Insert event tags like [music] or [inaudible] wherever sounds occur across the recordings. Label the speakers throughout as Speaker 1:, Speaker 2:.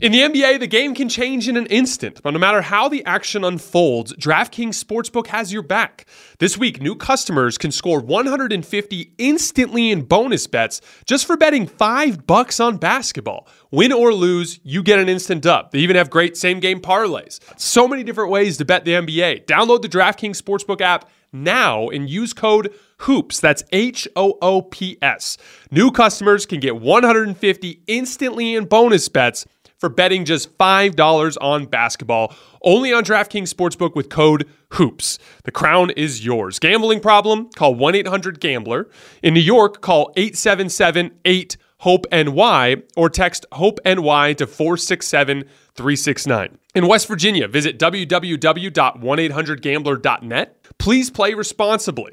Speaker 1: In the NBA, the game can change in an instant, but no matter how the action unfolds, DraftKings Sportsbook has your back. This week, new customers can score 150 instantly in bonus bets just for betting 5 bucks on basketball. Win or lose, you get an instant up. They even have great same-game parlays. So many different ways to bet the NBA. Download the DraftKings Sportsbook app now and use code HOOPS. That's H O O P S. New customers can get 150 instantly in bonus bets for betting just $5 on basketball. Only on DraftKings Sportsbook with code HOOPS. The crown is yours. Gambling problem? Call 1 800 Gambler. In New York, call 877 8 HOPE NY or text HOPE NY to 467 369. In West Virginia, visit www.1800gambler.net. Please play responsibly.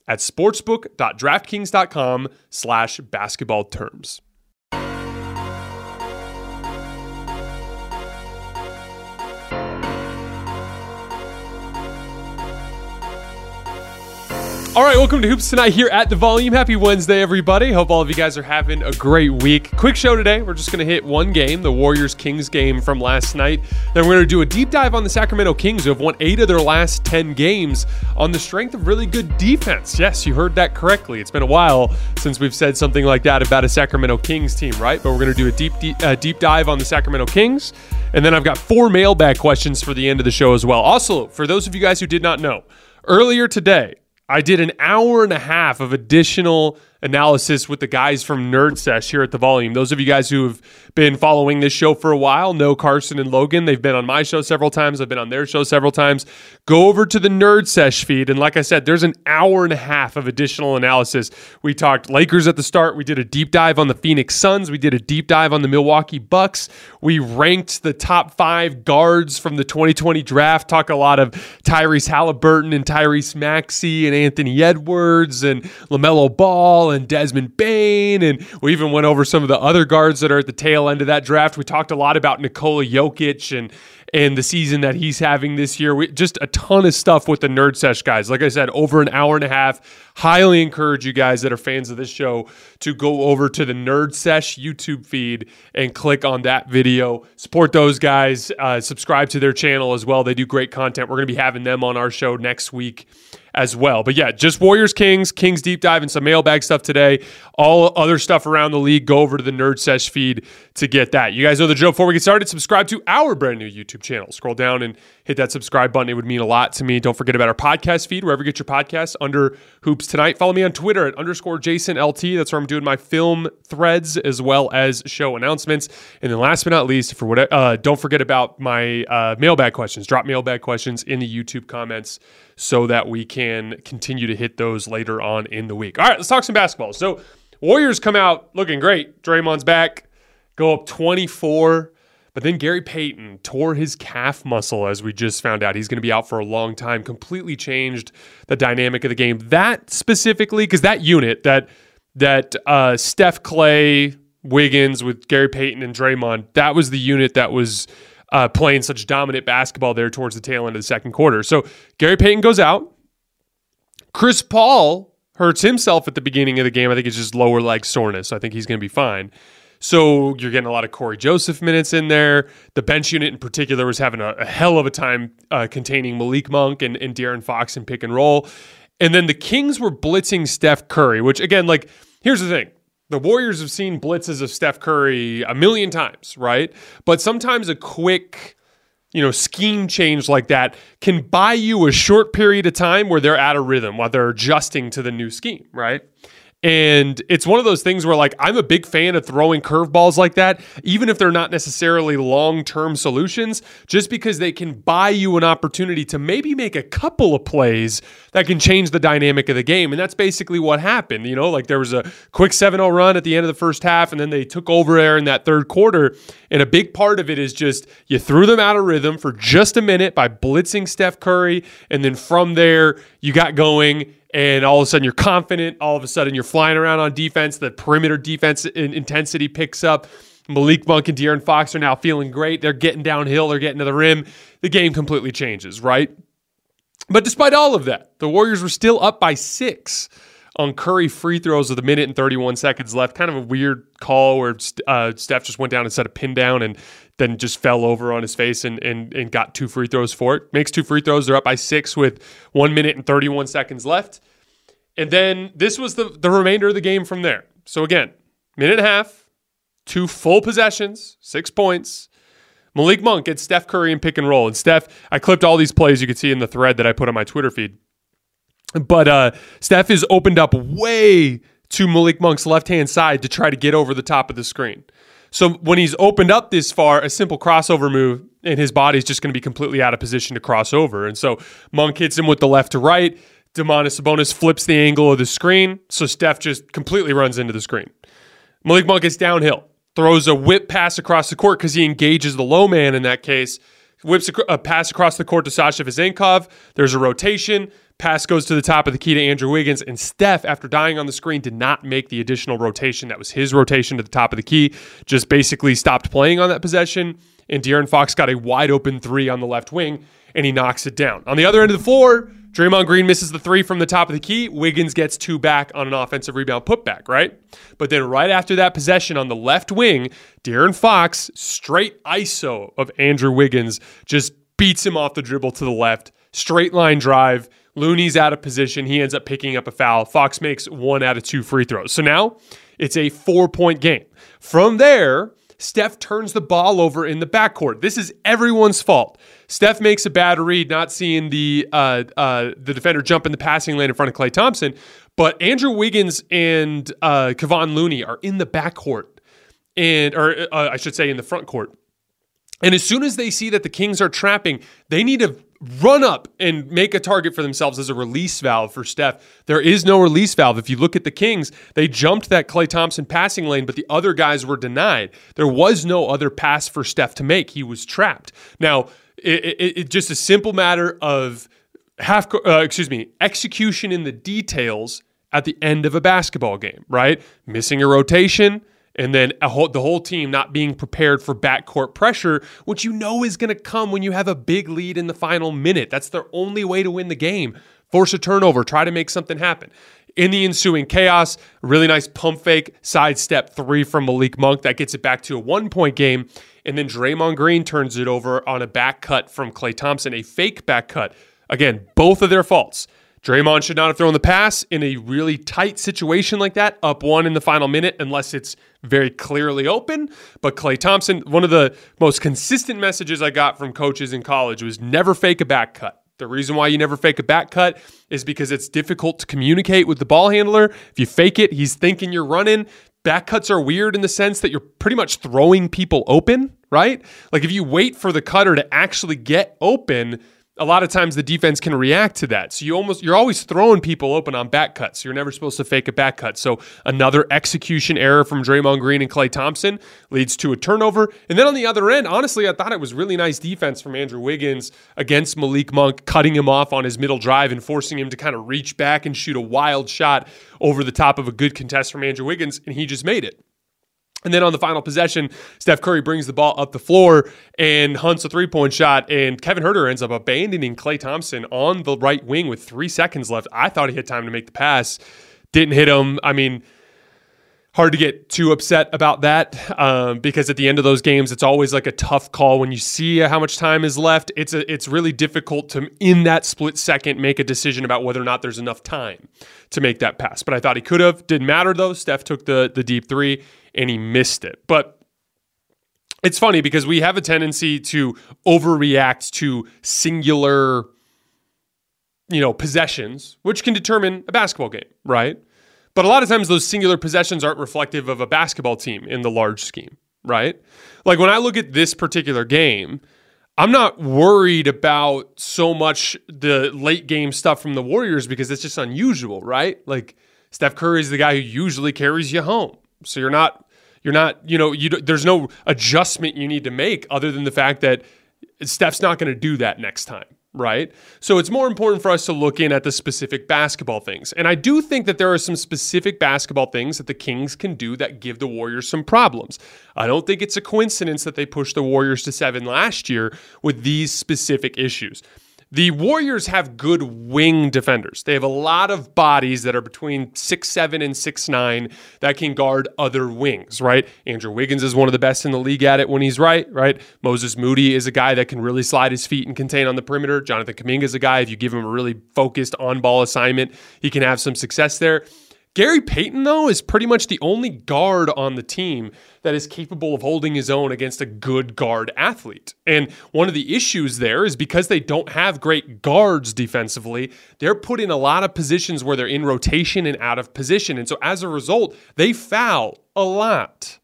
Speaker 1: at sportsbook.draftkings.com slash basketball terms. All right, welcome to Hoops Tonight here at the Volume. Happy Wednesday, everybody. Hope all of you guys are having a great week. Quick show today. We're just going to hit one game, the Warriors Kings game from last night. Then we're going to do a deep dive on the Sacramento Kings, who have won eight of their last 10 games on the strength of really good defense. Yes, you heard that correctly. It's been a while since we've said something like that about a Sacramento Kings team, right? But we're going to do a deep, deep, uh, deep dive on the Sacramento Kings. And then I've got four mailbag questions for the end of the show as well. Also, for those of you guys who did not know, earlier today, I did an hour and a half of additional analysis with the guys from Nerd Sesh here at the Volume. Those of you guys who have been following this show for a while know Carson and Logan. They've been on my show several times. I've been on their show several times. Go over to the Nerd Sesh feed. And like I said, there's an hour and a half of additional analysis. We talked Lakers at the start. We did a deep dive on the Phoenix Suns. We did a deep dive on the Milwaukee Bucks. We ranked the top five guards from the 2020 draft. Talk a lot of Tyrese Halliburton and Tyrese Maxey and Anthony Edwards and LaMelo Ball and Desmond Bane. And we even went over some of the other guards that are at the tail end of that draft. We talked a lot about Nikola Jokic and and the season that he's having this year. We, just a ton of stuff with the Nerd Sesh guys. Like I said, over an hour and a half. Highly encourage you guys that are fans of this show to go over to the Nerd Sesh YouTube feed and click on that video. Support those guys. Uh, subscribe to their channel as well. They do great content. We're going to be having them on our show next week as well. But yeah, just Warriors Kings, Kings deep dive, and some mailbag stuff today. All other stuff around the league, go over to the Nerd Sesh feed to get that. You guys know the drill. Before we get started, subscribe to our brand new YouTube channel. Scroll down and hit hit that subscribe button. It would mean a lot to me. Don't forget about our podcast feed, wherever you get your podcasts, under Hoops Tonight. Follow me on Twitter at underscore Jason LT. That's where I'm doing my film threads as well as show announcements. And then last but not least, for what uh, don't forget about my uh, mailbag questions. Drop mailbag questions in the YouTube comments so that we can continue to hit those later on in the week. All right, let's talk some basketball. So Warriors come out looking great. Draymond's back, go up 24. But then Gary Payton tore his calf muscle, as we just found out. He's going to be out for a long time. Completely changed the dynamic of the game. That specifically, because that unit, that that uh, Steph Klay, Wiggins with Gary Payton and Draymond, that was the unit that was uh, playing such dominant basketball there towards the tail end of the second quarter. So Gary Payton goes out. Chris Paul hurts himself at the beginning of the game. I think it's just lower leg soreness. I think he's going to be fine. So you're getting a lot of Cory Joseph minutes in there. The bench unit in particular was having a, a hell of a time uh, containing Malik Monk and, and De'Aaron Fox in pick and roll. And then the Kings were blitzing Steph Curry, which again, like, here's the thing. The Warriors have seen blitzes of Steph Curry a million times, right? But sometimes a quick, you know, scheme change like that can buy you a short period of time where they're out of rhythm while they're adjusting to the new scheme, right? And it's one of those things where, like, I'm a big fan of throwing curveballs like that, even if they're not necessarily long term solutions, just because they can buy you an opportunity to maybe make a couple of plays that can change the dynamic of the game. And that's basically what happened. You know, like there was a quick 7 0 run at the end of the first half, and then they took over there in that third quarter. And a big part of it is just you threw them out of rhythm for just a minute by blitzing Steph Curry. And then from there, you got going and all of a sudden you're confident. All of a sudden you're flying around on defense. The perimeter defense intensity picks up. Malik Monk and De'Aaron Fox are now feeling great. They're getting downhill. They're getting to the rim. The game completely changes, right? But despite all of that, the Warriors were still up by six on Curry free throws with a minute and 31 seconds left. Kind of a weird call where uh, Steph just went down and set a pin down and then just fell over on his face and, and, and got two free throws for it. Makes two free throws. They're up by six with one minute and 31 seconds left. And then this was the, the remainder of the game from there. So again, minute and a half, two full possessions, six points. Malik Monk gets Steph Curry and pick and roll. And Steph, I clipped all these plays you could see in the thread that I put on my Twitter feed. But uh, Steph is opened up way to Malik Monk's left hand side to try to get over the top of the screen. So when he's opened up this far, a simple crossover move, and his body's just going to be completely out of position to cross over. And so Monk hits him with the left to right. Domantas Sabonis flips the angle of the screen, so Steph just completely runs into the screen. Malik Monk gets downhill, throws a whip pass across the court because he engages the low man in that case. Whips a, pass across the court to Sasha Vezenkov. There's a rotation. Pass goes to the top of the key to Andrew Wiggins, and Steph, after dying on the screen, did not make the additional rotation. That was his rotation to the top of the key. Just basically stopped playing on that possession, and De'Aaron Fox got a wide open three on the left wing, and he knocks it down. On the other end of the floor, Draymond Green misses the three from the top of the key. Wiggins gets two back on an offensive rebound putback, right? But then right after that possession on the left wing, De'Aaron Fox, straight ISO of Andrew Wiggins, just beats him off the dribble to the left, straight line drive Looney's out of position. He ends up picking up a foul. Fox makes one out of two free throws. So now it's a four point game. From there, Steph turns the ball over in the backcourt. This is everyone's fault. Steph makes a bad read, not seeing the uh, uh, the defender jump in the passing lane in front of Klay Thompson. But Andrew Wiggins and uh, Kevon Looney are in the backcourt, and or uh, I should say in the front court. And as soon as they see that the Kings are trapping, they need to run up and make a target for themselves as a release valve for Steph. There is no release valve. If you look at the Kings, they jumped that Klay Thompson passing lane, but the other guys were denied. There was no other pass for Steph to make. He was trapped. Now, it, it, it just a simple matter of half, uh, excuse me, execution in the details at the end of a basketball game, right? Missing a rotation, and then whole, the whole team not being prepared for backcourt pressure, which you know is going to come when you have a big lead in the final minute. That's their only way to win the game. Force a turnover, try to make something happen. In the ensuing chaos, really nice pump fake, sidestep three from Malik Monk that gets it back to a one point game. And then Draymond Green turns it over on a back cut from Klay Thompson, a fake back cut. Again, both of their faults. Draymond should not have thrown the pass in a really tight situation like that, up one in the final minute, unless it's very clearly open. But Klay Thompson, one of the most consistent messages I got from coaches in college was never fake a back cut. The reason why you never fake a back cut is because it's difficult to communicate with the ball handler. If you fake it, he's thinking you're running. Back cuts are weird in the sense that you're pretty much throwing people open, right? Like if you wait for the cutter to actually get open, a lot of times the defense can react to that. So you almost you're always throwing people open on back cuts. You're never supposed to fake a back cut. So another execution error from Draymond Green and Klay Thompson leads to a turnover. And then on the other end, honestly, I thought it was really nice defense from Andrew Wiggins against Malik Monk, cutting him off on his middle drive and forcing him to kind of reach back and shoot a wild shot over the top of a good contest from Andrew Wiggins, and he just made it. And then on the final possession, Steph Curry brings the ball up the floor and hunts a three point shot. And Kevin Huerter ends up abandoning Klay Thompson on the right wing with three seconds left. I thought he had time to make the pass, didn't hit him. I mean, hard to get too upset about that um, because at the end of those games, it's always like a tough call when you see how much time is left. It's a, it's really difficult to in that split second make a decision about whether or not there's enough time to make that pass. But I thought he could have. Didn't matter though. Steph took the the deep three and he missed it. But it's funny because we have a tendency to overreact to singular you know possessions which can determine a basketball game right? But a lot of times those singular possessions aren't reflective of a basketball team in the large scheme right? Like when i look at this particular game i'm not worried about so much the late game stuff from the warriors because it's just unusual right? Like steph curry is the guy who usually carries you home so you're not you're not you know you there's no adjustment you need to make other than the fact that Steph's not going to do that next time right? So it's more important for us to look in at the specific basketball things. And I do think that there are some specific basketball things that the Kings can do that give the Warriors some problems. I don't think it's a coincidence that they pushed the Warriors to seven last year with these specific issues. The Warriors have good wing defenders. They have a lot of bodies that are between six seven and six nine that can guard other wings, right? Andrew Wiggins is one of the best in the league at it when he's right, right? Moses Moody is a guy that can really slide his feet and contain on the perimeter. Jonathan Kuminga is a guy, if you give him a really focused on ball assignment, he can have some success there. Gary Payton, though, is pretty much the only guard on the team that is capable of holding his own against a good guard athlete. And one of the issues there is because they don't have great guards defensively, they're put in a lot of positions where they're in rotation and out of position. And so as a result, they foul a lot.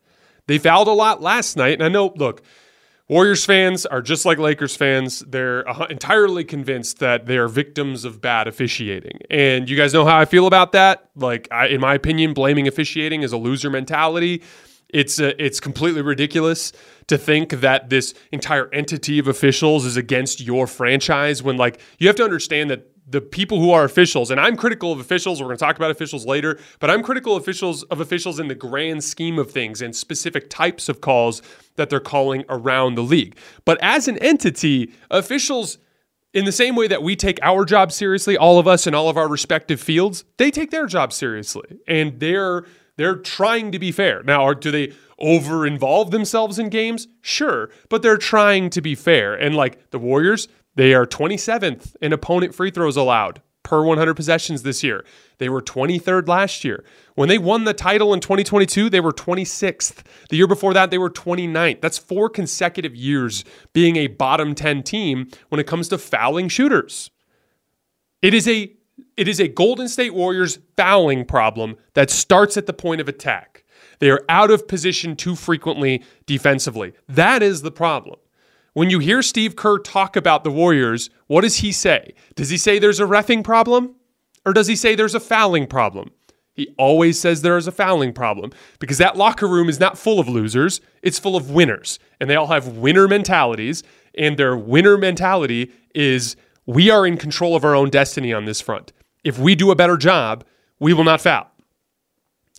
Speaker 1: They fouled a lot last night. And I know, look, Warriors fans are just like Lakers fans. They're entirely convinced that they are victims of bad officiating. And you guys know how I feel about that. Like, I, in my opinion, blaming officiating is a loser mentality. It's it's completely ridiculous to think that this entire entity of officials is against your franchise when like you have to understand that the people who are officials, and I'm critical of officials. We're going to talk about officials later, but I'm critical of officials of officials in the grand scheme of things and specific types of calls that they're calling around the league. But as an entity, officials, in the same way that we take our job seriously, all of us in all of our respective fields, they take their job seriously, and they're they're trying to be fair. Now, do they over involve themselves in games? Sure, but they're trying to be fair. And like the Warriors, they are 27th in opponent free throws allowed per 100 possessions this year. They were 23rd last year. When they won the title in 2022, they were 26th. The year before that, they were 29th. That's four consecutive years being a bottom 10 team when it comes to fouling shooters. It is a it is a Golden State Warriors fouling problem that starts at the point of attack. They are out of position too frequently defensively. That is the problem. When you hear Steve Kerr talk about the Warriors, what does he say? Does he say there's a refing problem? Or does he say there's a fouling problem? He always says there is a fouling problem because that locker room is not full of losers, it's full of winners. And they all have winner mentalities. And their winner mentality is we are in control of our own destiny on this front. If we do a better job, we will not foul.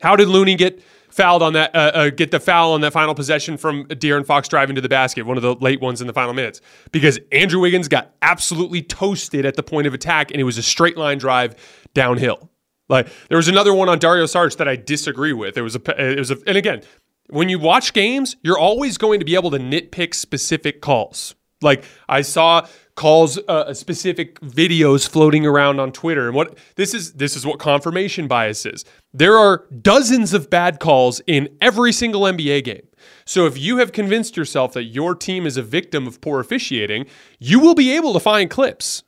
Speaker 1: How did Looney get fouled on that, uh, uh, get the foul on that final possession from De'Aaron Fox driving to the basket, one of the late ones in the final minutes, because Andrew Wiggins got absolutely toasted at the point of attack, and it was a straight line drive downhill. Like there was another one on Dario Saric that I disagree with. It was a, it was a, and again, when you watch games, you're always going to be able to nitpick specific calls. Like I saw calls uh, specific videos floating around on Twitter. And what this is this is what confirmation bias is. There are dozens of bad calls in every single NBA game. So if you have convinced yourself that your team is a victim of poor officiating, you will be able to find clips.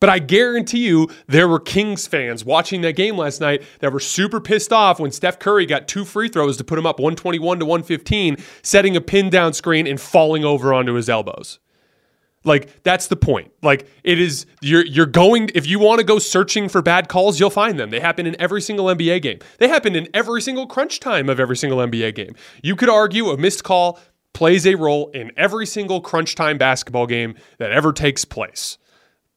Speaker 1: But I guarantee you, there were Kings fans watching that game last night that were super pissed off when Steph Curry got two free throws to put him up 121 to 115, setting a pin down screen and falling over onto his elbows. Like that's the point. Like it is you're you're going if you want to go searching for bad calls, you'll find them. They happen in every single NBA game. They happen in every single crunch time of every single NBA game. You could argue a missed call plays a role in every single crunch time basketball game that ever takes place.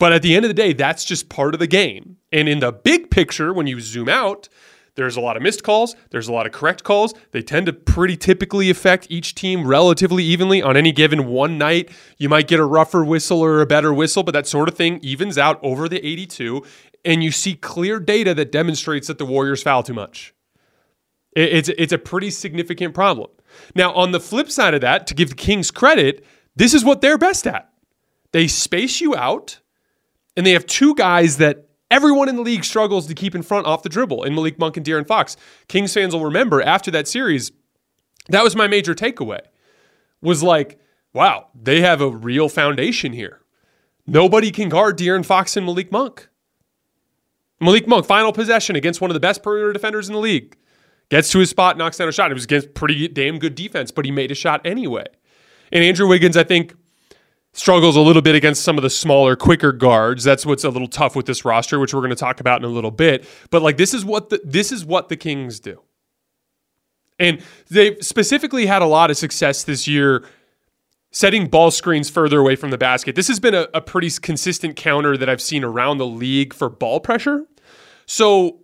Speaker 1: But at the end of the day, that's just part of the game. And in the big picture, when you zoom out, there's a lot of missed calls. There's a lot of correct calls. They tend to pretty typically affect each team relatively evenly on any given one night. You might get a rougher whistle or a better whistle, but that sort of thing evens out over the 82. And you see clear data that demonstrates that the Warriors foul too much. It's, it's a pretty significant problem. Now, on the flip side of that, to give the Kings credit, this is what they're best at. They space you out, and they have two guys that Everyone in the league struggles to keep in front off the dribble in Malik Monk and De'Aaron Fox. Kings fans will remember after that series, that was my major takeaway. Was like, wow, they have a real foundation here. Nobody can guard De'Aaron Fox and Malik Monk. Malik Monk, final possession against one of the best perimeter defenders in the league. Gets to his spot, knocks down a shot. It was against pretty damn good defense, but he made a shot anyway. And Andrew Wiggins, I think, struggles a little bit against some of the smaller, quicker guards. That's what's a little tough with this roster, which we're going to talk about in a little bit. But like this is what the this is what the Kings do. And they've specifically had a lot of success this year setting ball screens further away from the basket. This has been a, a pretty consistent counter that I've seen around the league for ball pressure. So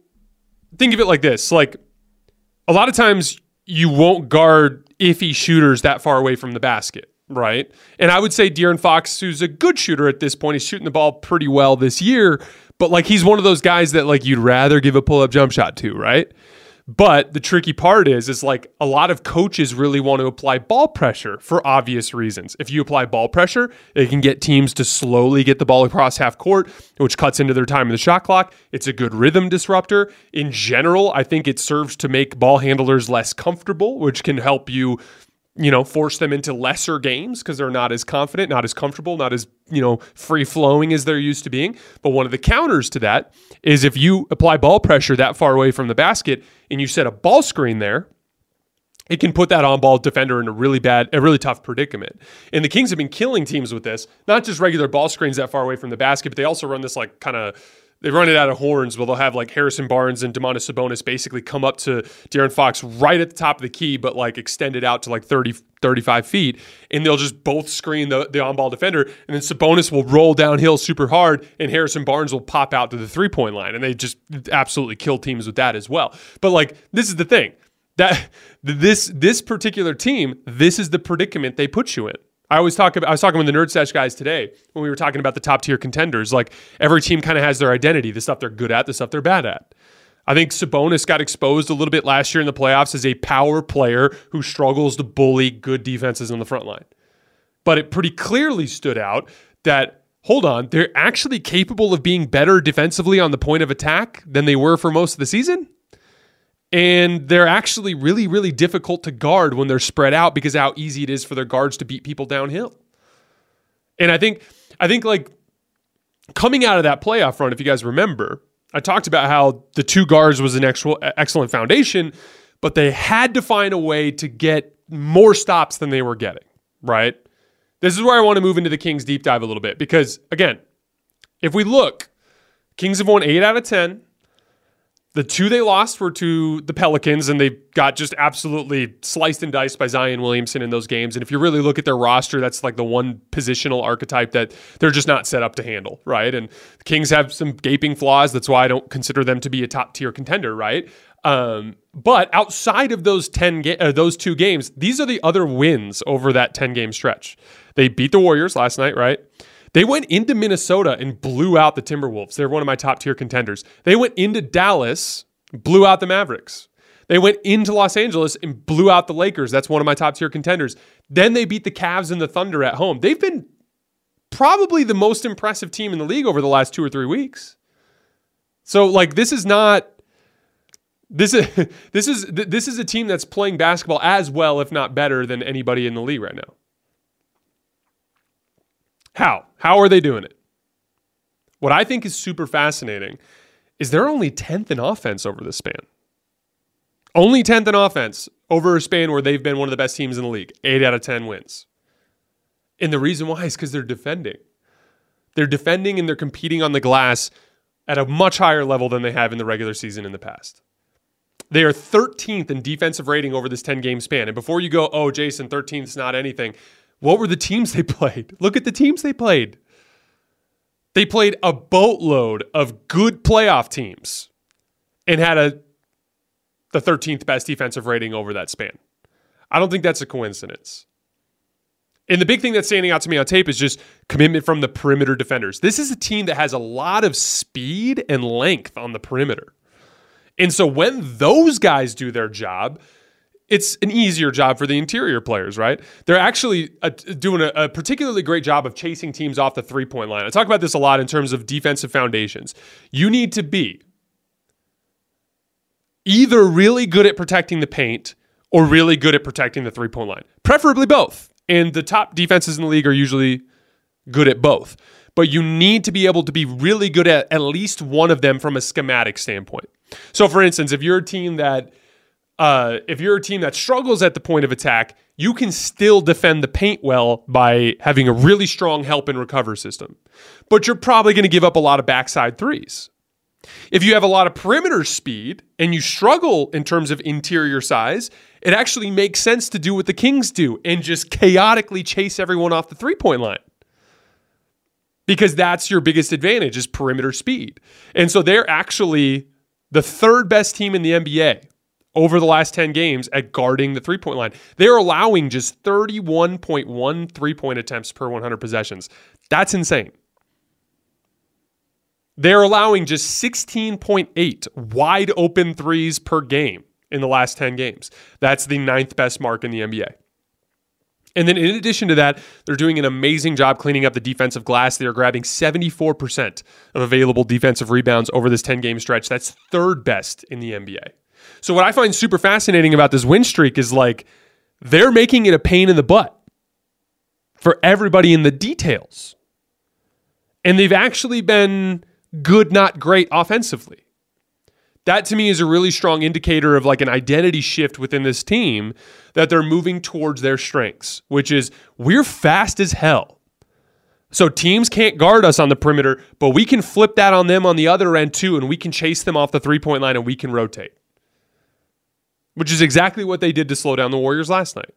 Speaker 1: think of it like this like a lot of times you won't guard iffy shooters that far away from the basket right? And I would say De'Aaron Fox, who's a good shooter at this point, he's shooting the ball pretty well this year, but like he's one of those guys that like you'd rather give a pull up jump shot to, right? But the tricky part is, is like a lot of coaches really want to apply ball pressure for obvious reasons. If you apply ball pressure, it can get teams to slowly get the ball across half court, which cuts into their time in the shot clock. It's a good rhythm disruptor. In general, I think it serves to make ball handlers less comfortable, which can help you you know, force them into lesser games because they're not as confident, not as comfortable, not as, you know, free flowing as they're used to being. But one of the counters to that is if you apply ball pressure that far away from the basket and you set a ball screen there, it can put that on ball defender in a really bad, a really tough predicament. And the Kings have been killing teams with this, not just regular ball screens that far away from the basket, but they also run this like kind of they run it out of horns where they'll have like Harrison Barnes and Domantas Sabonis basically come up to De'Aaron Fox right at the top of the key, but like extend it out to like 30, 35 feet. And they'll just both screen the, the on ball defender. And then Sabonis will roll downhill super hard and Harrison Barnes will pop out to the three point line. And they just absolutely kill teams with that as well. But like, this is the thing that this, this particular team, this is the predicament they put you in. I always talk about. I was talking with the Nerd Sesh guys today when we were talking about the top tier contenders. Like every team kind of has their identity, the stuff they're good at, the stuff they're bad at. I think Sabonis got exposed a little bit last year in the playoffs as a power player who struggles to bully good defenses on the front line. But it pretty clearly stood out that hold on, they're actually capable of being better defensively on the point of attack than they were for most of the season and they're actually really really difficult to guard when they're spread out because how easy it is for their guards to beat people downhill. And i think i think like coming out of that playoff run if you guys remember i talked about how the two guards was an actual excellent foundation but they had to find a way to get more stops than they were getting right? This is where i want to move into the kings deep dive a little bit because again if we look kings have won 8 out of 10 the two they lost were to the Pelicans, and they got just absolutely sliced and diced by Zion Williamson in those games. And if you really look at their roster, that's like the one positional archetype that they're just not set up to handle, right? And the Kings have some gaping flaws. That's why I don't consider them to be a top tier contender, right? Um, but outside of those ten, ga- uh, those two games, these are the other wins over that ten game stretch. They beat the Warriors last night, right? They went into Minnesota and blew out the Timberwolves. They're one of my top tier contenders. They went into Dallas, blew out the Mavericks. They went into Los Angeles and blew out the Lakers. That's one of my top tier contenders. Then they beat the Cavs and the Thunder at home. They've been probably the most impressive team in the league over the last two or three weeks. So like this is not this is [laughs] this is this is a team that's playing basketball as well, if not better, than anybody in the league right now. How? How are they doing it? What I think is super fascinating is they're only 10th in offense over this span. Only 10th in offense over a span where they've been one of the best teams in the league. Eight out of 10 wins. And the reason why is because they're defending. They're defending and they're competing on the glass at a much higher level than they have in the regular season in the past. They are 13th in defensive rating over this 10 game span. And before you go, oh, Jason, 13th is not anything, what were the teams they [laughs] played? Look at the teams they played. They played a boatload of good playoff teams and had a the 13th best defensive rating over that span. I don't think that's a coincidence. And the big thing that's standing out to me on tape is just commitment from the perimeter defenders. This is a team that has a lot of speed and length on the perimeter. And so when those guys do their job, it's an easier job for the interior players, right? They're actually uh, doing a, a, particularly great job of chasing teams off the three point line. I talk about this a lot in terms of defensive foundations. You need to be either really good at protecting the paint or really good at protecting the three point line, preferably both. And the top defenses in the league are usually good at both. But you need to be able to be really good at at least one of them from a schematic standpoint. So, for instance, if you're a team that uh, if you're a team that struggles at the point of attack, you can still defend the paint well by having a really strong help and recover system. But you're probably going to give up a lot of backside threes. If you have a lot of perimeter speed and you struggle in terms of interior size, it actually makes sense to do what the Kings do and just chaotically chase everyone off the three point line. Because that's your biggest advantage is perimeter speed. And so they're actually the third best team in the NBA over the last 10 games at guarding the three point line. They're allowing just 31.1 three point attempts per 100 possessions. That's insane. They're allowing just 16.8 wide open threes per game in the last 10 games. That's the ninth best mark in the NBA. And then, in addition to that, they're doing an amazing job cleaning up the defensive glass. They are grabbing 74% of available defensive rebounds over this 10 game stretch. That's third best in the NBA. So, what I find super fascinating about this win streak is like they're making it a pain in the butt for everybody in the details. And they've actually been good, not great offensively. That to me is a really strong indicator of like an identity shift within this team that they're moving towards their strengths, which is we're fast as hell. So teams can't guard us on the perimeter, but we can flip that on them on the other end too, and we can chase them off the three point line and we can rotate which is exactly what they did to slow down the Warriors last night.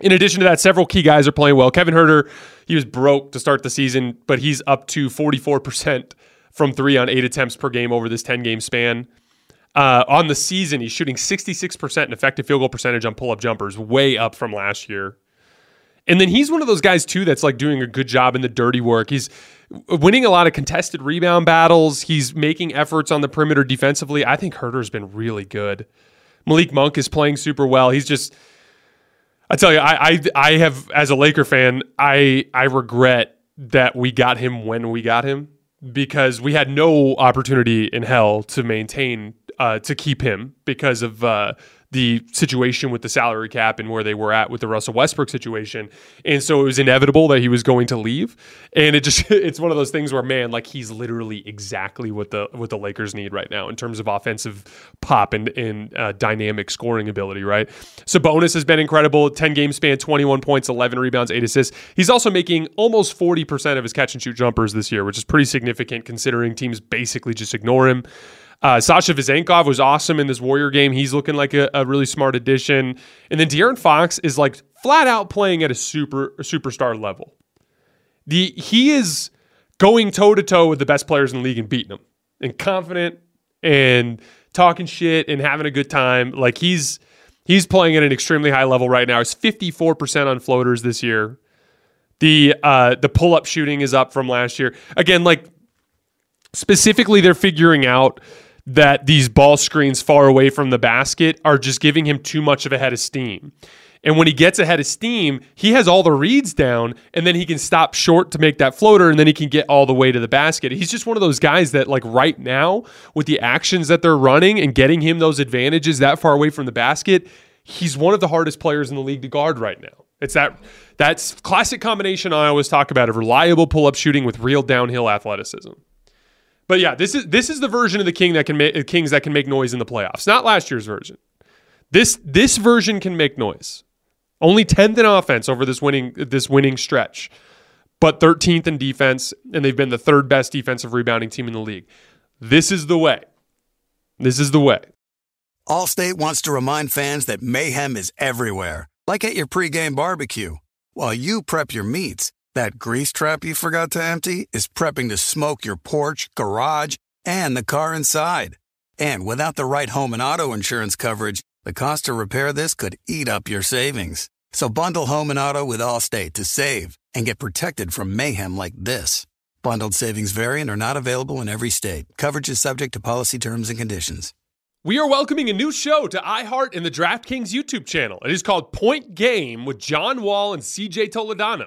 Speaker 1: In addition to that, several key guys are playing well. Kevin Huerter, he was broke to start the season, but he's up to 44% from three on eight attempts per game over this 10 game span. Uh, on the season, he's shooting 66% in effective field goal percentage on pull up jumpers, way up from last year. And then he's one of those guys, too, that's like doing a good job in the dirty work. He's winning a lot of contested rebound battles. He's making efforts on the perimeter defensively. I think Huerter's been really good. Malik Monk is playing super well. He's just I tell you, I, I I have as a Laker fan, I I regret that we got him when we got him because we had no opportunity in hell to maintain uh, to keep him because of uh, the situation with the salary cap and where they were at with the Russell Westbrook situation. And so it was inevitable that he was going to leave. And it just [laughs] it's one of those things where man, like he's literally exactly what the what the Lakers need right now in terms of offensive pop and, and uh, dynamic scoring ability, right? Sabonis has been incredible. 10 game span, 21 points, 11 rebounds, 8 assists. He's also making almost 40% of his catch and shoot jumpers this year, which is pretty significant considering teams basically just ignore him. Uh, Sasha Vezenkov was awesome in this Warrior game. He's looking like a, a really smart addition. And then De'Aaron Fox is like flat out playing at a super a superstar level. The he is going toe to toe with the best players in the league and beating them, and confident and talking shit and having a good time. Like he's he's playing at an extremely high level right now. He's fifty four percent on floaters this year. The uh, the pull up shooting is up from last year. Again, like specifically, they're figuring out that these ball screens far away from the basket are just giving him too much of a head of steam. And when he gets ahead of steam, he has all the reads down and then he can stop short to make that floater and then he can get all the way to the basket. He's just one of those guys that, like, right now, with the actions that they're running and getting him those advantages that far away from the basket, he's one of the hardest players in the league to guard right now. It's that that's classic combination I always talk about of reliable pull up shooting with real downhill athleticism. But yeah, this is this is the version of the king that can make uh, Kings that can make noise in the playoffs. Not last year's version. This this version can make noise. Only 10th in offense over this winning this winning stretch, but 13th in defense, and they've been the third best defensive rebounding team in the league. This is the way. This is the way.
Speaker 2: Allstate wants to remind fans that mayhem is everywhere, like at your pregame barbecue. While you prep your meats, that grease trap you forgot to empty is prepping to smoke your porch, garage, and the car inside. And without the right home and auto insurance coverage, the cost to repair this could eat up your savings. So bundle home and auto with Allstate to save and get protected from mayhem like this. Bundled savings variant are not available in every state. Coverage is subject to policy terms and conditions.
Speaker 1: We are welcoming a new show to iHeart and the DraftKings YouTube channel. It is called Point Game with John Wall and CJ Toledano.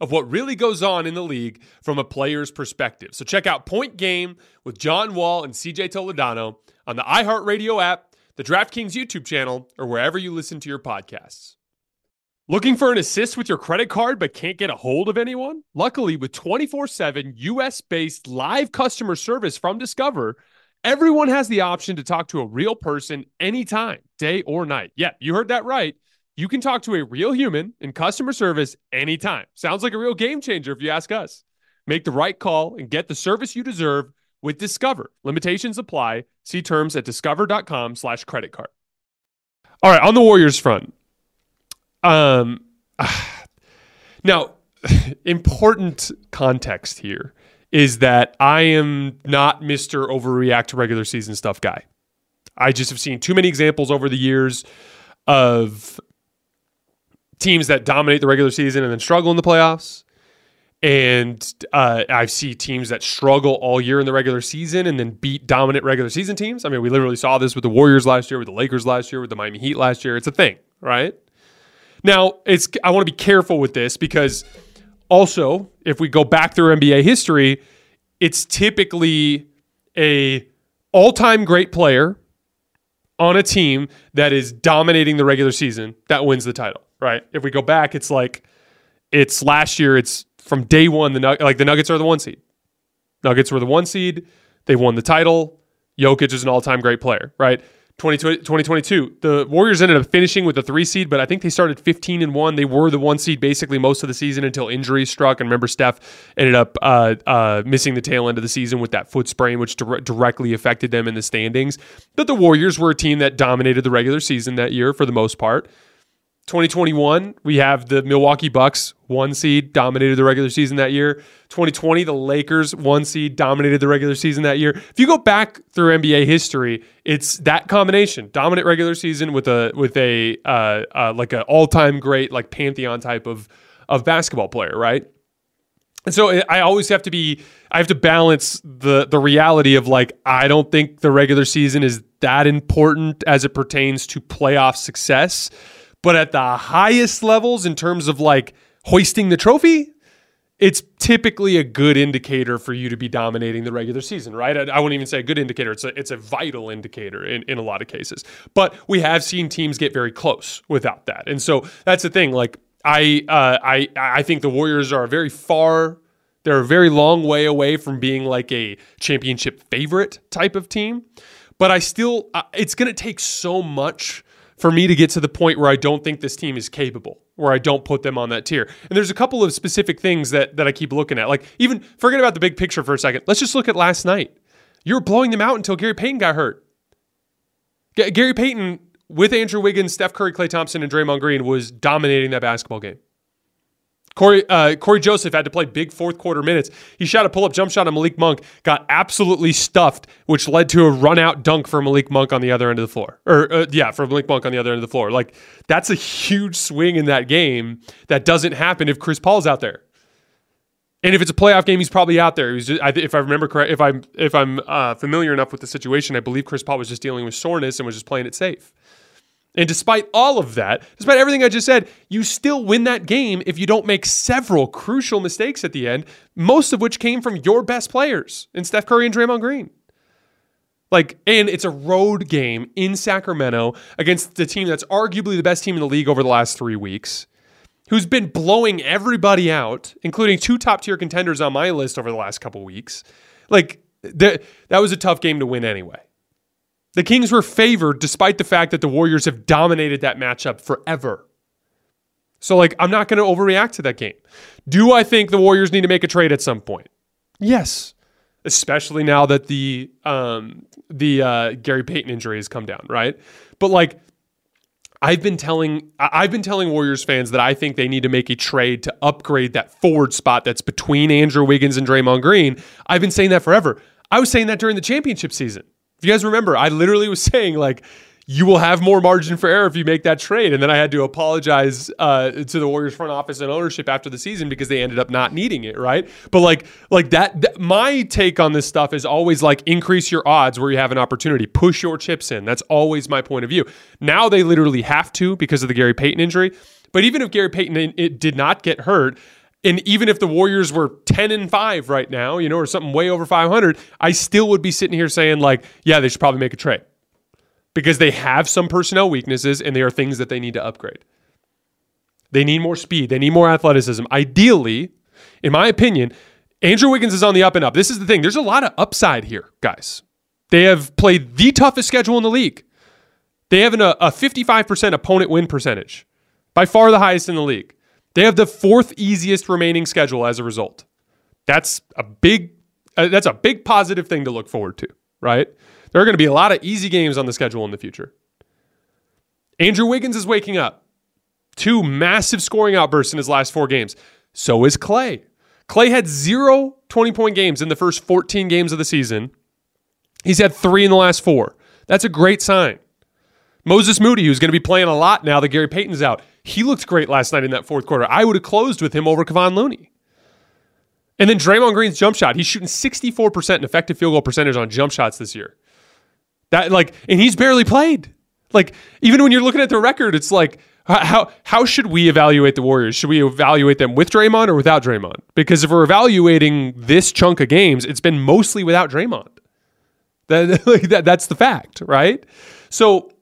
Speaker 1: of what really goes on in the league from a player's perspective. So check out Point Game with John Wall and CJ Toledano on the iHeartRadio app, the DraftKings YouTube channel, or wherever you listen to your podcasts. Looking for an assist with your credit card but can't get a hold of anyone? Luckily, with 24 7 US based live customer service from Discover, everyone has the option to talk to a real person anytime, day or night. Yeah, you heard that right you can talk to a real human in customer service anytime. Sounds like a real game changer if you ask us. Make the right call and get the service you deserve with Discover. Limitations apply. See terms at discover.com slash credit card. All right, on the Warriors front. Um [sighs] now [sighs] important context here is that I am not Mr. overreact to regular season stuff guy. I just have seen too many examples over the years of teams that dominate the regular season and then struggle in the playoffs. And uh, I see teams that struggle all year in the regular season and then beat dominant regular season teams. I mean, we literally saw this with the Warriors last year, with the Lakers last year, with the Miami Heat last year. It's a thing, right? Now, it's I want to be careful with this because also, if we go back through NBA history, it's typically a all-time great player on a team that is dominating the regular season that wins the title right? If we go back, it's like it's last year. It's from day one. The like the Nuggets are the one seed. Nuggets were the one seed. They won the title. Jokic is an all-time great player, right? 2022, the Warriors ended up finishing with the three seed, but I think they started 15 and one. They were the one seed basically most of the season until injuries struck. And remember, Steph ended up uh, uh, missing the tail end of the season with that foot sprain, which di- directly affected them in the standings. But the Warriors were a team that dominated the regular season that year for the most part. 2021, we have the Milwaukee Bucks, one seed, dominated the regular season that year. 2020, the Lakers, one seed, dominated the regular season that year. If you go back through NBA history, it's that combination: dominant regular season with a with a uh, uh, like an all time great like pantheon type of of basketball player, right? And so I always have to be I have to balance the the reality of like I don't think the regular season is that important as it pertains to playoff success but at the highest levels, in terms of like hoisting the trophy, it's typically a good indicator for you to be dominating the regular season, right? I, I, wouldn't even say a good indicator. It's a, it's a vital indicator in, in a lot of cases. But we have seen teams get very close without that. And so that's the thing. Like, I, uh, I, I think the Warriors are very far, they're a very long way away from being like a championship favorite type of team. But I still, uh, it's going to take so much for me to get to the point where I don't think this team is capable, where I don't put them on that tier. And there's a couple of specific things that that I keep looking at. Like even forget about the big picture for a second. Let's just look at last night. You were blowing them out until Gary Payton got hurt. G- Gary Payton with Andrew Wiggins, Steph Curry, Klay Thompson, and Draymond Green was dominating that basketball game. Cory, uh, Cory Joseph had to play big fourth quarter minutes. He shot a pull up jump shot on Malik Monk, got absolutely stuffed, which led to a run out dunk for Malik Monk on the other end of the floor. Or, uh, yeah, for Malik Monk on the other end of the floor. Like, that's a huge swing in that game that doesn't happen if Chris Paul's out there. And if it's a playoff game, he's probably out there. Just, if I remember correct, if I'm if I'm uh, familiar enough with the situation, I believe Chris Paul was just dealing with soreness and was just playing it safe. And despite all of that, despite everything I just said, you still win that game if you don't make several crucial mistakes at the end, most of which came from your best players in Steph Curry and Draymond Green. Like, and it's a road game in Sacramento against the team that's arguably the best team in the league over the last three weeks, who's been blowing everybody out, including two top tier contenders on my list over the last couple weeks. Like, that was a tough game to win anyway. The Kings were favored despite the fact that the Warriors have dominated that matchup forever. So, like, I'm not going to overreact to that game. Do I think the Warriors need to make a trade at some point? Yes, especially now that the um, the uh, Gary Payton injury has come down, right? But like, I've been telling I've been telling Warriors fans that I think they need to make a trade to upgrade that forward spot that's between Andrew Wiggins and Draymond Green. I've been saying that forever. I was saying that during the championship season. If you guys remember, I literally was [laughs] saying like you will have more margin for error if you make that trade. And then I had to apologize uh, to the Warriors front office and ownership after the season because they ended up not needing it, right? But like, like that, that, my take on this stuff is always like increase your odds where you have an opportunity, push your chips in. That's always my point of view. Now they literally have to because of the Gary Payton injury. But even if Gary Payton it did not get hurt, and even if the Warriors were 10 and 5 right now, you know, or something way over 500, I still would be sitting here saying, like, yeah, they should probably make a trade because they have some personnel weaknesses and they are things that they need to upgrade. They need more speed, they need more athleticism. Ideally, in my opinion, Andrew Wiggins is on the up and up. This is the thing. There's a lot of upside here, guys. They have played the toughest schedule in the league. They have an, a 55% opponent win percentage, by far the highest in the league. They have the fourth easiest remaining schedule as a result. That's a big uh, that's a big positive thing to look forward to, right? There are going to be a lot of easy games on the schedule in the future. Andrew Wiggins is waking up. Two massive scoring outbursts in his last 4 games. So is Klay. Klay had zero 20 point games in the first 14 games of the season. He's had 3 in the last 4. That's a great sign. Moses Moody, who's going to be playing a lot now that Gary Payton's out, he looked great last night in that fourth quarter. I would have closed with him over Kevon Looney. And then Draymond Green's jump shot. He's shooting 64% in effective field goal percentage on jump shots this year. That like, and he's barely played. Like, even when you're looking at the record, it's like, how how should we evaluate the Warriors? Should we evaluate them with Draymond or without Draymond? Because if we're evaluating this chunk of games, it's been mostly without Draymond. That, [laughs] like, that that's the fact, right? So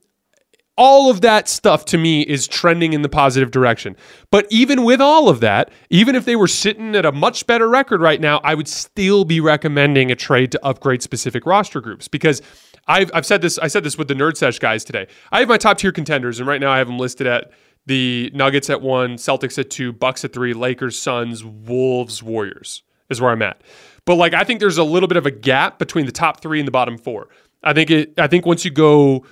Speaker 1: all of that stuff to me is trending in the positive direction. But even with all of that, even if they were sitting at a much better record right now, I would still be recommending a trade to upgrade specific roster groups because I've, I've said this. I said this with the Nerd Sesh guys today. I have my top tier contenders, and right now I have them listed at the Nuggets at one, Celtics at two, Bucks at three, Lakers, Suns, Wolves, Warriors is where I'm at. But like I think there's a little bit of a gap between the top three and the bottom four. I think it. I think once you go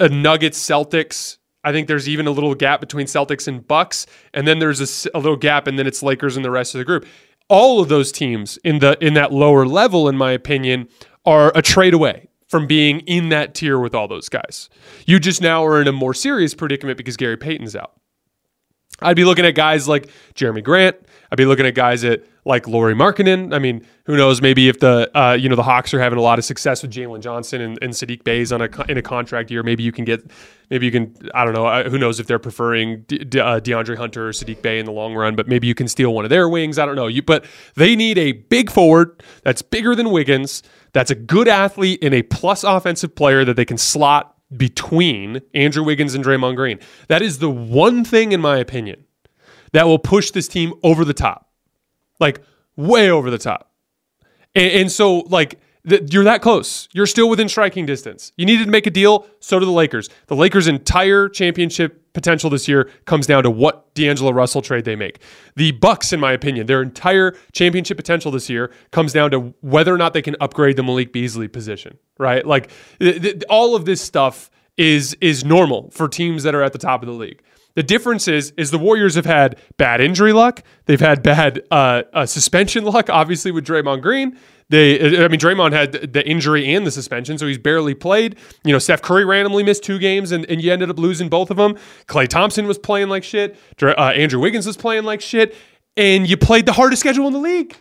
Speaker 1: a Nuggets Celtics. I think there's even a little gap between Celtics and Bucks, and then there's a, a, little gap, and then it's Lakers and the rest of the group. All of those teams in the in that lower level, in my opinion, are a trade away from being in that tier with all those guys. You just now are in a more serious predicament because Gary Payton's out. I'd be looking at guys like Jerami Grant. I'd be looking at guys at like Lauri Markkanen. I mean, who knows? Maybe if the uh, you know the Hawks are having a lot of success with Jalen Johnson and, and Saddiq Bey's on a in a contract year, maybe you can get maybe you can I don't know. Uh, who knows if they're preferring De- De- uh, DeAndre Hunter or Saddiq Bey in the long run? But maybe you can steal one of their wings. I don't know. You but they need a big forward that's bigger than Wiggins. That's a good athlete and a plus offensive player that they can slot between Andrew Wiggins and Draymond Green. That is the one thing, in my opinion, that will push this team over the top like way over the top. And, and so, like, th- you're that close. You're still within striking distance. You needed to make a deal. So do the Lakers. The Lakers' entire championship potential this year comes down to what D'Angelo Russell trade they make. The Bucks, in my opinion, their entire championship potential this year comes down to whether or not they can upgrade the Malik Beasley position. Right? Like th- th- all of this stuff is is normal for teams that are at the top of the league. The difference is, is the Warriors have had bad injury luck. They've had bad uh, uh, suspension [laughs] luck, obviously with Draymond Green. They, I mean, Draymond had the injury and the suspension, so he's barely played. You know, Steph Curry randomly missed two games, and, and you ended up losing both of them. Klay Thompson was playing like shit. Uh, Andrew Wiggins was playing like shit, and you played the hardest schedule in the league.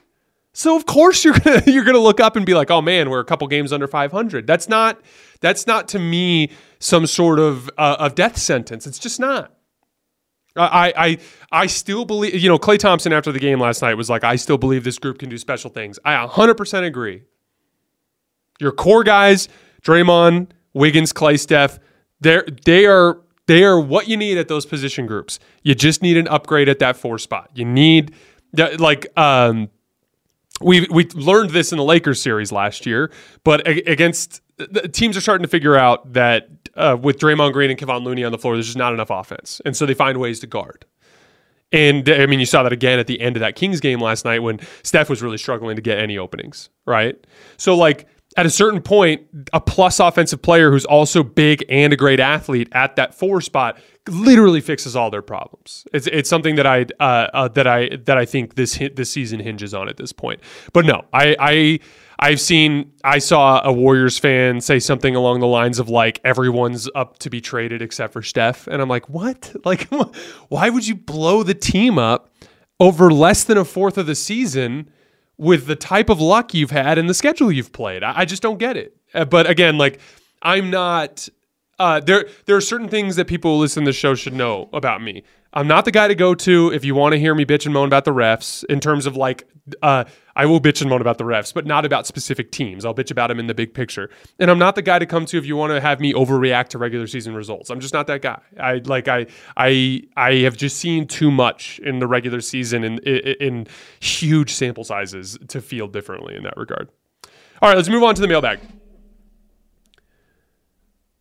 Speaker 1: So of course [laughs] you're gonna you're gonna look up and be like, oh man, we're a couple games under 500. That's not that's not to me some sort of uh, of death sentence. It's just not. I, I I still believe you know Klay Thompson after the game last night was like I still believe this group can do special things. I 100% agree. Your core guys, Draymond, Wiggins, Klay, Steph, they they are they are what you need at those position groups. You just need an upgrade at that four spot. You need like um we we learned this in the Lakers series last year, but against teams are starting to figure out that uh, with Draymond Green and Kevon Looney on the floor, there's just not enough offense, and so they find ways to guard. And I mean, you saw that again at the end of that Kings game last night when Steph was really struggling to get any openings, right? So like at a certain point, a plus offensive player who's also big and a great athlete at that four spot literally fixes all their problems. It's it's something that I uh, uh, that I that I think this this season hinges on at this point. But no, I I I've seen I saw a Warriors fan say something along the lines of like everyone's up to be traded except for Steph, and I'm like, what? [laughs] Like, [laughs] why would you blow the team up over less than a fourth of the season? with the type of luck you've had and the schedule you've played. I, I just don't get it. Uh, but again, like I'm not. Uh, there, there are certain things that people who listen to the show should know about me. I'm not the guy to go to if you want to hear me bitch and moan about the refs in terms of like, uh, I will bitch and moan about the refs, but not about specific teams. I'll bitch about them in the big picture. And I'm not the guy to come to if you want to have me overreact to regular season results. I'm just not that guy. I like I I I have just seen too much in the regular season in in, in huge sample sizes to feel differently in that regard. All right, let's move on to the mailbag.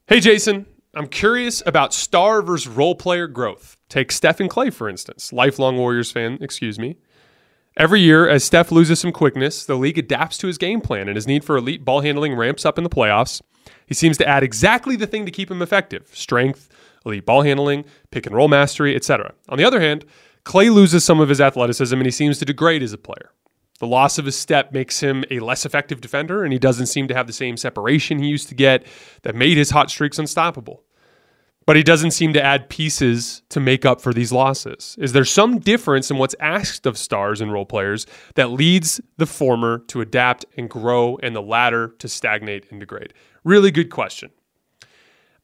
Speaker 1: Hey Jason, I'm curious about star versus role player growth. Take Stephen Klay, for instance, lifelong Warriors fan, excuse me. Every year, as Steph loses some quickness, the league adapts to his game plan and his need for elite ball handling ramps up in the playoffs. He seems to add exactly the thing to keep him effective strength, elite ball handling, pick and roll mastery, etc. On the other hand, Klay loses some of his athleticism and he seems to degrade as a player. The loss of his step makes him a less effective defender, and he doesn't seem to have the same separation he used to get that made his hot streaks unstoppable but he doesn't seem to add pieces to make up for these losses. Is there some difference in what's asked of stars and role players that leads the former to adapt and grow and the latter to stagnate and degrade? Really good question.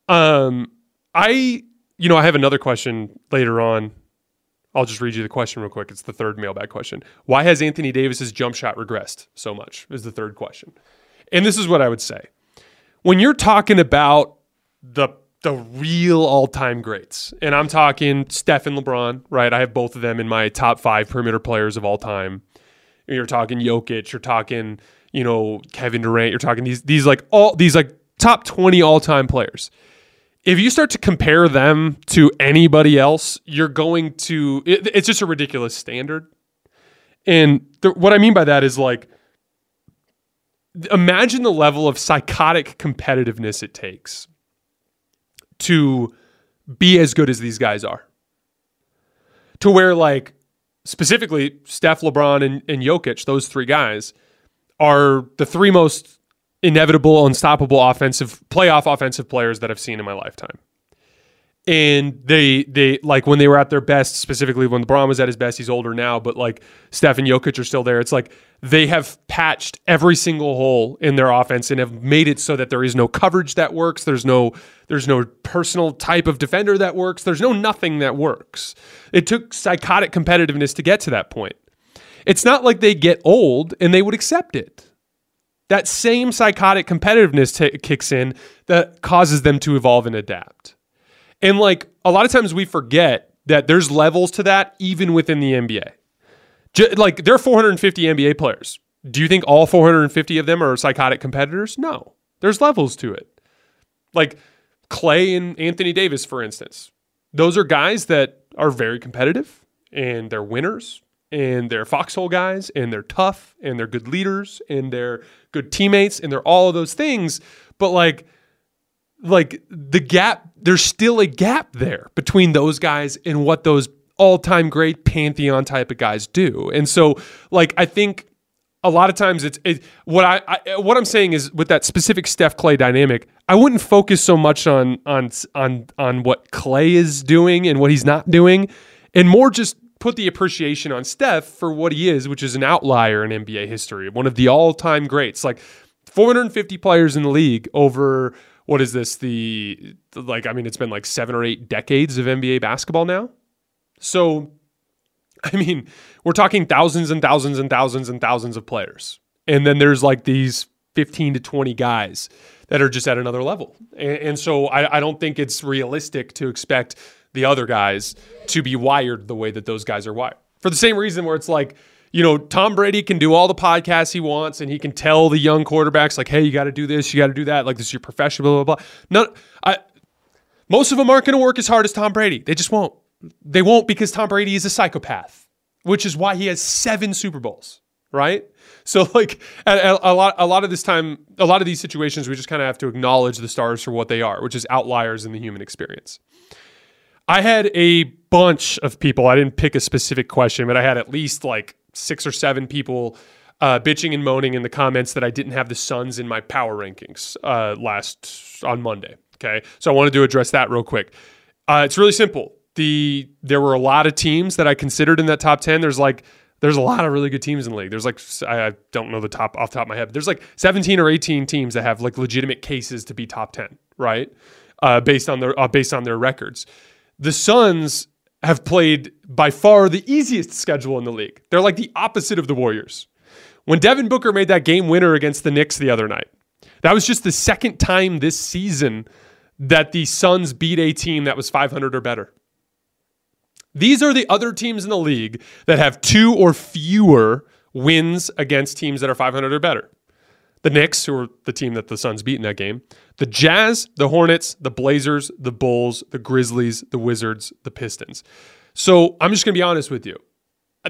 Speaker 1: Um, I, you know, I have another question later on. I'll just read you the question real quick. It's the third mailbag question. Why has Anthony Davis's jump shot regressed so much? Is the third question. And this is what I would say. When you're talking about the the real all-time greats. And I'm talking Steph and LeBron, right? I have both of them in my top 5 perimeter players of all time. You're talking Jokic, you're talking, you know, Kevin Durant, you're talking these these like all these like top 20 all-time players. If you start to compare them to anybody else, you're going to it, it's just a ridiculous standard. And th- what I mean by that is like imagine the level of psychotic competitiveness it takes to be as good as these guys are. To where, like, specifically, Steph, LeBron, and, and Jokic, those three guys, are the three most inevitable, unstoppable offensive, playoff offensive players that I've seen in my lifetime and they they like when they were at their best, specifically when LeBron was at his best. He's older now, but like Steph and Jokic are still there. It's like they have patched every single hole in their offense and have made it so that there is no coverage that works. There's no there's no personal type of defender that works. There's no nothing that works. It took psychotic competitiveness to get to that point. It's not like they get old and they would accept it. That same psychotic competitiveness t- kicks in that causes them to evolve and adapt. And like a lot of times we forget that there's levels to that even within the NBA. J- like there are 450 NBA players. Do you think all 450 of them are psychotic competitors? No. There's levels to it. Like Klay and Anthony Davis, for instance. Those are guys that are very competitive and they're winners and they're foxhole guys and they're tough and they're good leaders and they're good teammates and they're all of those things. But like, like the gap there's still a gap there between those guys and what those all-time great pantheon type of guys do. And so like I think a lot of times it's it, what I, I, what I'm saying is with that specific Steph Klay dynamic, I wouldn't focus so much on on on on what Klay is doing and what he's not doing, and more just put the appreciation on Steph for what he is, which is an outlier in NBA history, one of the all-time greats, like 450 players in the league over what is this the like I mean it's been like 7 or 8 decades of NBA basketball now. So [laughs] I mean, we're talking thousands and thousands and thousands and thousands of players. And then there's like these 15 to 20 guys that are just at another level. And, and so I, I, don't think it's realistic to expect the other guys to be wired the way that those guys are wired. For the same reason where it's like, you know, Tom Brady can do all the podcasts he wants and he can tell the young quarterbacks, like, hey, you got to do this, you got to do that. Like, this is your profession, blah, blah, blah. No, I, most of them aren't going to work as hard as Tom Brady. They just won't. They won't because Tom Brady is a psychopath, which is why he has seven Super Bowls, right? So like a, lot, a lot of this time, a lot of these situations, we just kind of have to acknowledge the stars for what they are, which is outliers in the human experience. I had a bunch of people. I didn't pick a specific question, but I had at least like six or seven people uh, bitching and moaning in the comments that I didn't have the Suns in my power rankings uh, last on Monday. Okay, so I wanted to address that real quick. Uh, it's really simple the there were a lot of teams that I considered in that top 10. There's like there's a lot of really good teams in the league. There's like I don't know the top off the top of my head. But there's like 17 or 18 teams that have like legitimate cases to be top 10, right? Uh, based on their uh, based on their records. The Suns have played by far the easiest schedule in the league. They're like the opposite of the Warriors. When Devin Booker made that game winner against the Knicks the other night, that was just the second time this season that the Suns beat a team that was 500 or better. These are the other teams in the league that have two or fewer wins against teams that are 500 or better. The Knicks, who are the team that the Suns beat in that game, the Jazz, the Hornets, the Blazers, the Bulls, the Grizzlies, the Wizards, the Pistons. So I'm just going to be honest with you.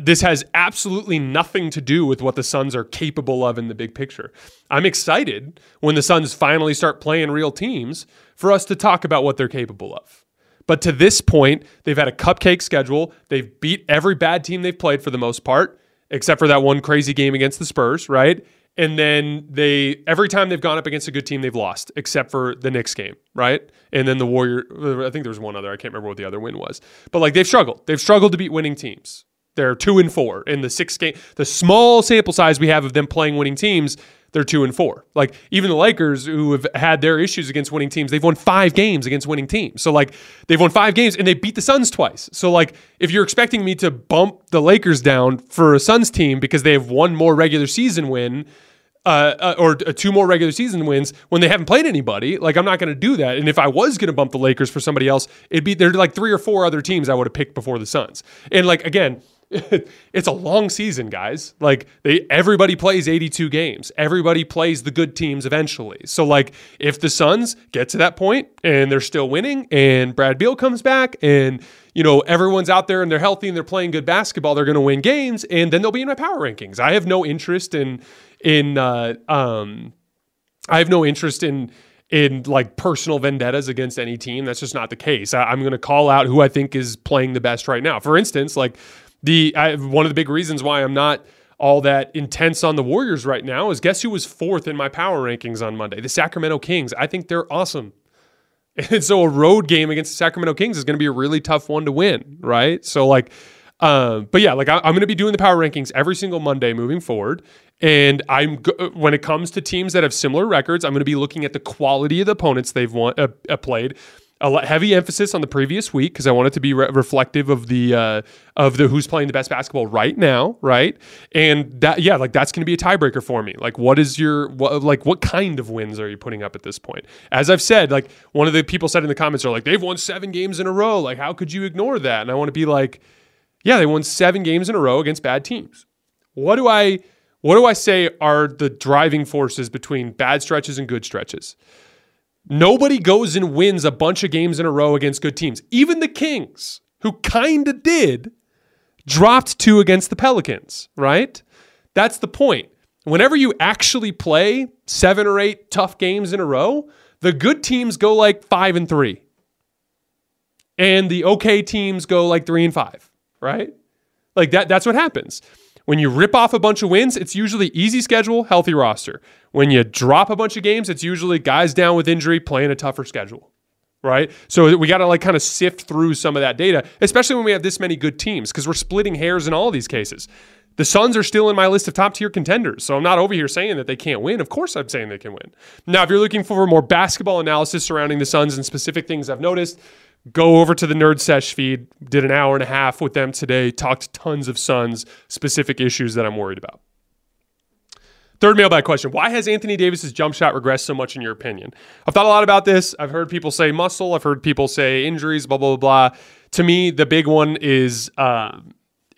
Speaker 1: This has absolutely nothing to do with what the Suns are capable of in the big picture. I'm excited when the Suns finally start playing real teams for us to talk about what they're capable of. But to this point, they've had a cupcake schedule. They've beat every bad team they've played for the most part, except for that one crazy game against the Spurs, right? And then they every time they've gone up against a good team, they've lost, except for the Knicks game, right? And then the Warrior. I think there was one other. I can't remember what the other win was. But like they've struggled. They've struggled to beat winning teams. They're two and four in the six game. The small sample size we have of them playing winning teams they're two and four. Like even the Lakers, who have had their issues against winning teams, they've won five games against winning teams. So like they've won five games and they beat the Suns twice. So like if you're expecting me to bump the Lakers down for a Suns team because they have one more regular season win. Uh, uh, or uh, two more regular season wins when they haven't played anybody. Like I'm not going to do that. And if I was going to bump the Lakers for somebody else, it'd be there's like three or four other teams I would have picked before the Suns. And like again, [laughs] it's a long season, guys. Like they everybody plays 82 games. Everybody plays the good teams eventually. So like if the Suns get to that point and they're still winning and Brad Beal comes back and you know everyone's out there and they're healthy and they're playing good basketball, they're going to win games and then they'll be in my power rankings. I have no interest in in uh, um I have no interest in in like personal vendettas against any team. That's just not the case. I, am going to call out who I think is playing the best right now. For instance, like the I, one of the big reasons why I'm not all that intense on the Warriors right now is guess who was fourth in my power rankings on Monday? The Sacramento Kings. I think they're awesome. [laughs] And so a road game against the Sacramento Kings is going to be a really tough one to win, right? So like, um, but yeah, like I, am going to be doing the power rankings every single Monday moving forward. And I'm when it comes to teams that have similar records, I'm going to be looking at the quality of the opponents they've won, uh, uh, played, a heavy emphasis on the previous week because I want it to be re- reflective of the uh, of the who's playing the best basketball right now, right? And that yeah, like that's going to be a tiebreaker for me. Like, what is your what, like what kind of wins are you putting up at this point? As I've said, like one of the people said in the comments are like they've won seven games in a row. Like, how could you ignore that? And I want to be like, yeah, they won seven games in a row against bad teams. What do I what do I say are the driving forces between bad stretches and good stretches? Nobody goes and wins a bunch of games in a row against good teams. Even the Kings, who kind of did, dropped two against the Pelicans, right? That's the point. Whenever you actually play seven or eight tough games in a row, the good teams go like five and three. and the okay teams go like three and five, right? Like that. That's what happens. When you rip off a bunch of wins, it's usually easy schedule, healthy roster. When you drop a bunch of games, it's usually guys down with injury playing a tougher schedule. Right. So we got to like kind of sift through some of that data, especially when we have this many good teams, because we're splitting hairs in all these cases. The Suns are still in my list of top tier contenders. So I'm not over here saying that they can't win. Of course, I'm saying they can win. Now, if you're looking for more basketball analysis surrounding the Suns and specific things I've noticed, go over to the Nerd Sesh feed. Did an hour and a half with them today. Talked tons of Suns specific issues that I'm worried about. Third mailbag question Why has Anthony Davis's jump shot regressed so much, in your opinion? I've thought a lot about this. I've heard people say muscle, I've heard people say injuries, blah, blah, blah, blah. To me, the big one is. Uh,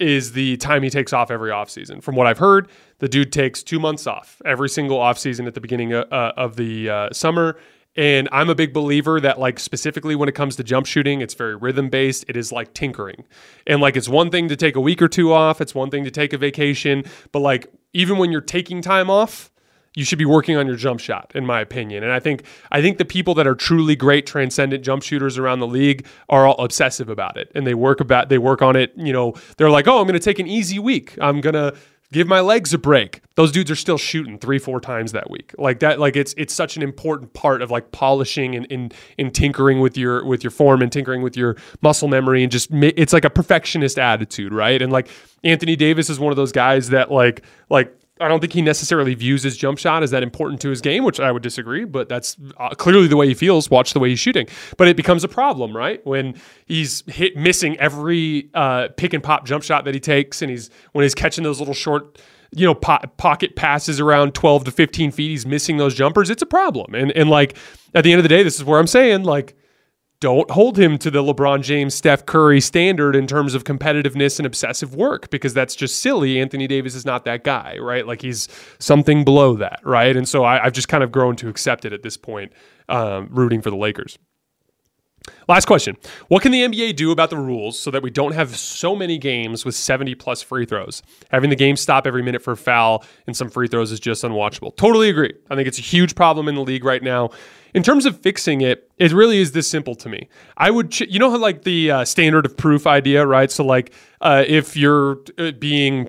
Speaker 1: is the time he takes off every offseason. From what I've heard, the dude takes two months off every single offseason at the beginning of, uh, of the uh, summer. And I'm a big believer that, like, specifically when it comes to jump shooting, it's very rhythm based. It is like tinkering. And, like, it's one thing to take a week or two off, it's one thing to take a vacation. But, like, even when you're taking time off, you should be working on your jump shot in my opinion and i think i think the people that are truly great transcendent jump shooters around the league are all obsessive about it and they work about they work on it you know they're like oh i'm going to take an easy week i'm going to give my legs a break. Those dudes are still shooting three four times that week. Like that like it's it's such an important part of like polishing and in in tinkering with your with your form and tinkering with your muscle memory and just it's like a perfectionist attitude right? And like anthony davis is one of those guys that like like I don't think he necessarily views his jump shot as that important to his game, which I would disagree, but that's uh, clearly the way he feels. Watch the way he's shooting. But it becomes a problem, right? When he's hit missing every uh, pick and pop jump shot that he takes, and he's when he's catching those little short you know po- pocket passes around 12 to 15 feet he's missing those jumpers it's a problem and and like at the end of the day this is where i'm saying like don't hold him to the LeBron James, Steph Curry standard in terms of competitiveness and obsessive work because that's just silly. Anthony Davis is not that guy, right? Like he's something below that, right? And so I, have just kind of grown to accept it at this point, um, rooting for the Lakers. Last question. What can the NBA do about the rules so that we don't have so many games with 70 plus free throws? Having the game stop every minute for a foul and some free throws is just unwatchable. Totally agree. I think it's a huge problem in the league right now. In terms of fixing it, it really is this simple to me. I would, ch- you know, how like the uh, standard of proof idea, right? So, like, uh, if you're uh, being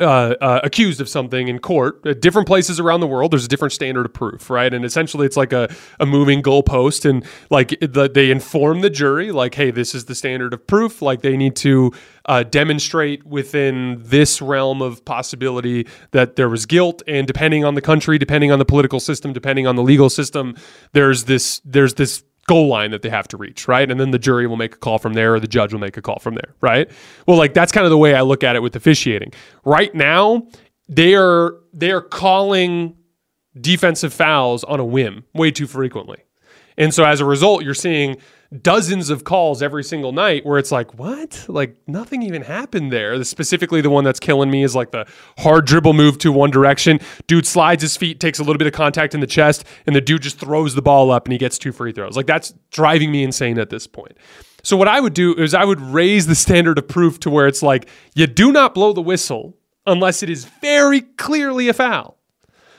Speaker 1: uh, uh, accused of something in court at different places around the world there's a different standard of proof right? And essentially it's like a, a moving goalpost and like the, they inform the jury like hey this is the standard of proof. Like they need to uh, demonstrate within this realm of possibility that there was guilt. And depending on the country depending on the political system depending on the legal system there's this there's this goal line that they have to reach, right? And then the jury will make a call from there or the judge will make a call from there, right? Well, like that's kind of the way I look at it with officiating. Right now, they are they are calling defensive fouls on a whim way too frequently. And so as a result, you're seeing dozens of calls every single night where it's like, what? Like nothing even happened there. Specifically, the one that's killing me is like the hard dribble move to one direction. Dude slides his feet, takes a little bit of contact in the chest, and the dude just throws the ball up and he gets two free throws. Like that's driving me insane at this point. So what I would do is I would raise the standard of proof to where it's like you do not blow the whistle unless it is very clearly a foul.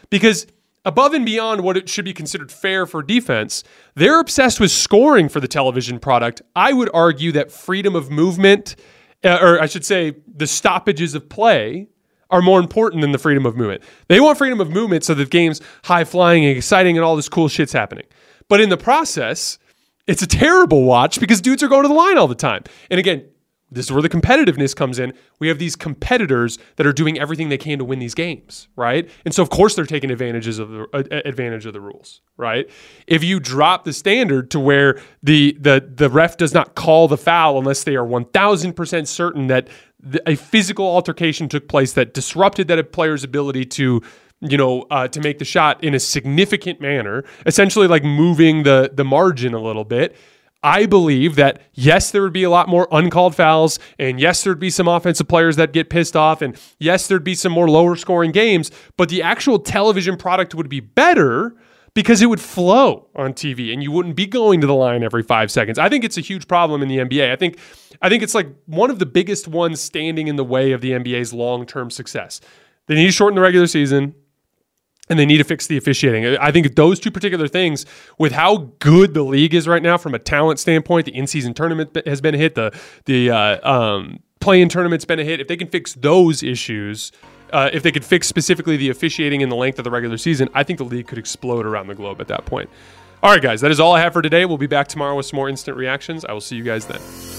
Speaker 1: Because above and beyond what it should be considered fair for defense, they're obsessed with scoring for the television product. I would argue that freedom of movement, uh, or I should say, the stoppages of play, are more important than the freedom of movement. They want freedom of movement so that the game's high flying and exciting and all this cool shit's happening. But in the process, it's a terrible watch because dudes are going to the line all the time. And again, this is where the competitiveness comes in. We have these competitors that are doing everything they can to win these games, right? And so of course they're taking advantages of the uh, advantage of the rules, right? If you drop the standard to where the the the ref does not call the foul unless they are 1000% certain that the, a physical altercation took place that disrupted that player's ability to you know, uh, to make the shot in a significant manner, essentially like moving the the margin a little bit I believe that yes, there would be a lot more uncalled fouls, and yes, there'd be some offensive players that get pissed off, and yes, there'd be some more lower scoring games, but the actual television product would be better because it would flow on TV and you wouldn't be going to the line every five seconds. I think it's a huge problem in the NBA. I think I think it's like one of the biggest ones standing in the way of the NBA's long term success. They need to shorten the regular season. And they need to fix the officiating. I think those two particular things, with how good the league is right now from a talent standpoint, the in-season tournament has been a hit, the the uh, um, play-in tournament's been a hit. If they can fix those issues, uh, if they could fix specifically the officiating and the length of the regular season, I think the league could explode around the globe at that point. All right, guys, that is all I have for today. We'll be back tomorrow with some more instant reactions. I will see you guys then.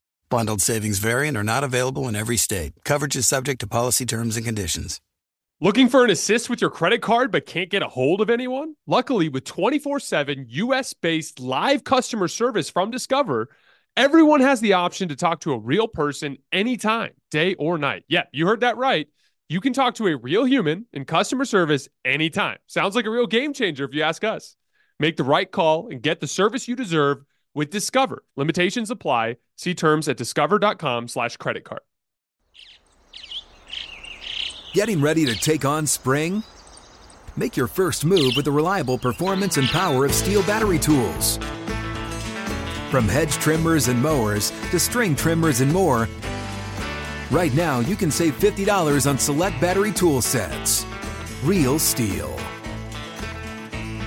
Speaker 2: Bundled savings variant are not available in every state. Coverage is subject to policy terms and conditions.
Speaker 1: Looking for an assist with your credit card but can't get a hold of anyone? Luckily, with 24 7 US based live customer service from Discover, everyone has the option to talk to a real person anytime, day or night. Yeah, you heard that right. You can talk to a real human in customer service anytime. Sounds like a real game changer if you ask us. Make the right call and get the service you deserve with Discover. Limitations apply. See terms at discover.com slash credit card.
Speaker 3: Getting ready to take on spring? Make your first move with the reliable performance and power of STIHL battery tools. From hedge trimmers and mowers to string trimmers and more, right now you can save $50 on select battery tool sets. Real STIHL.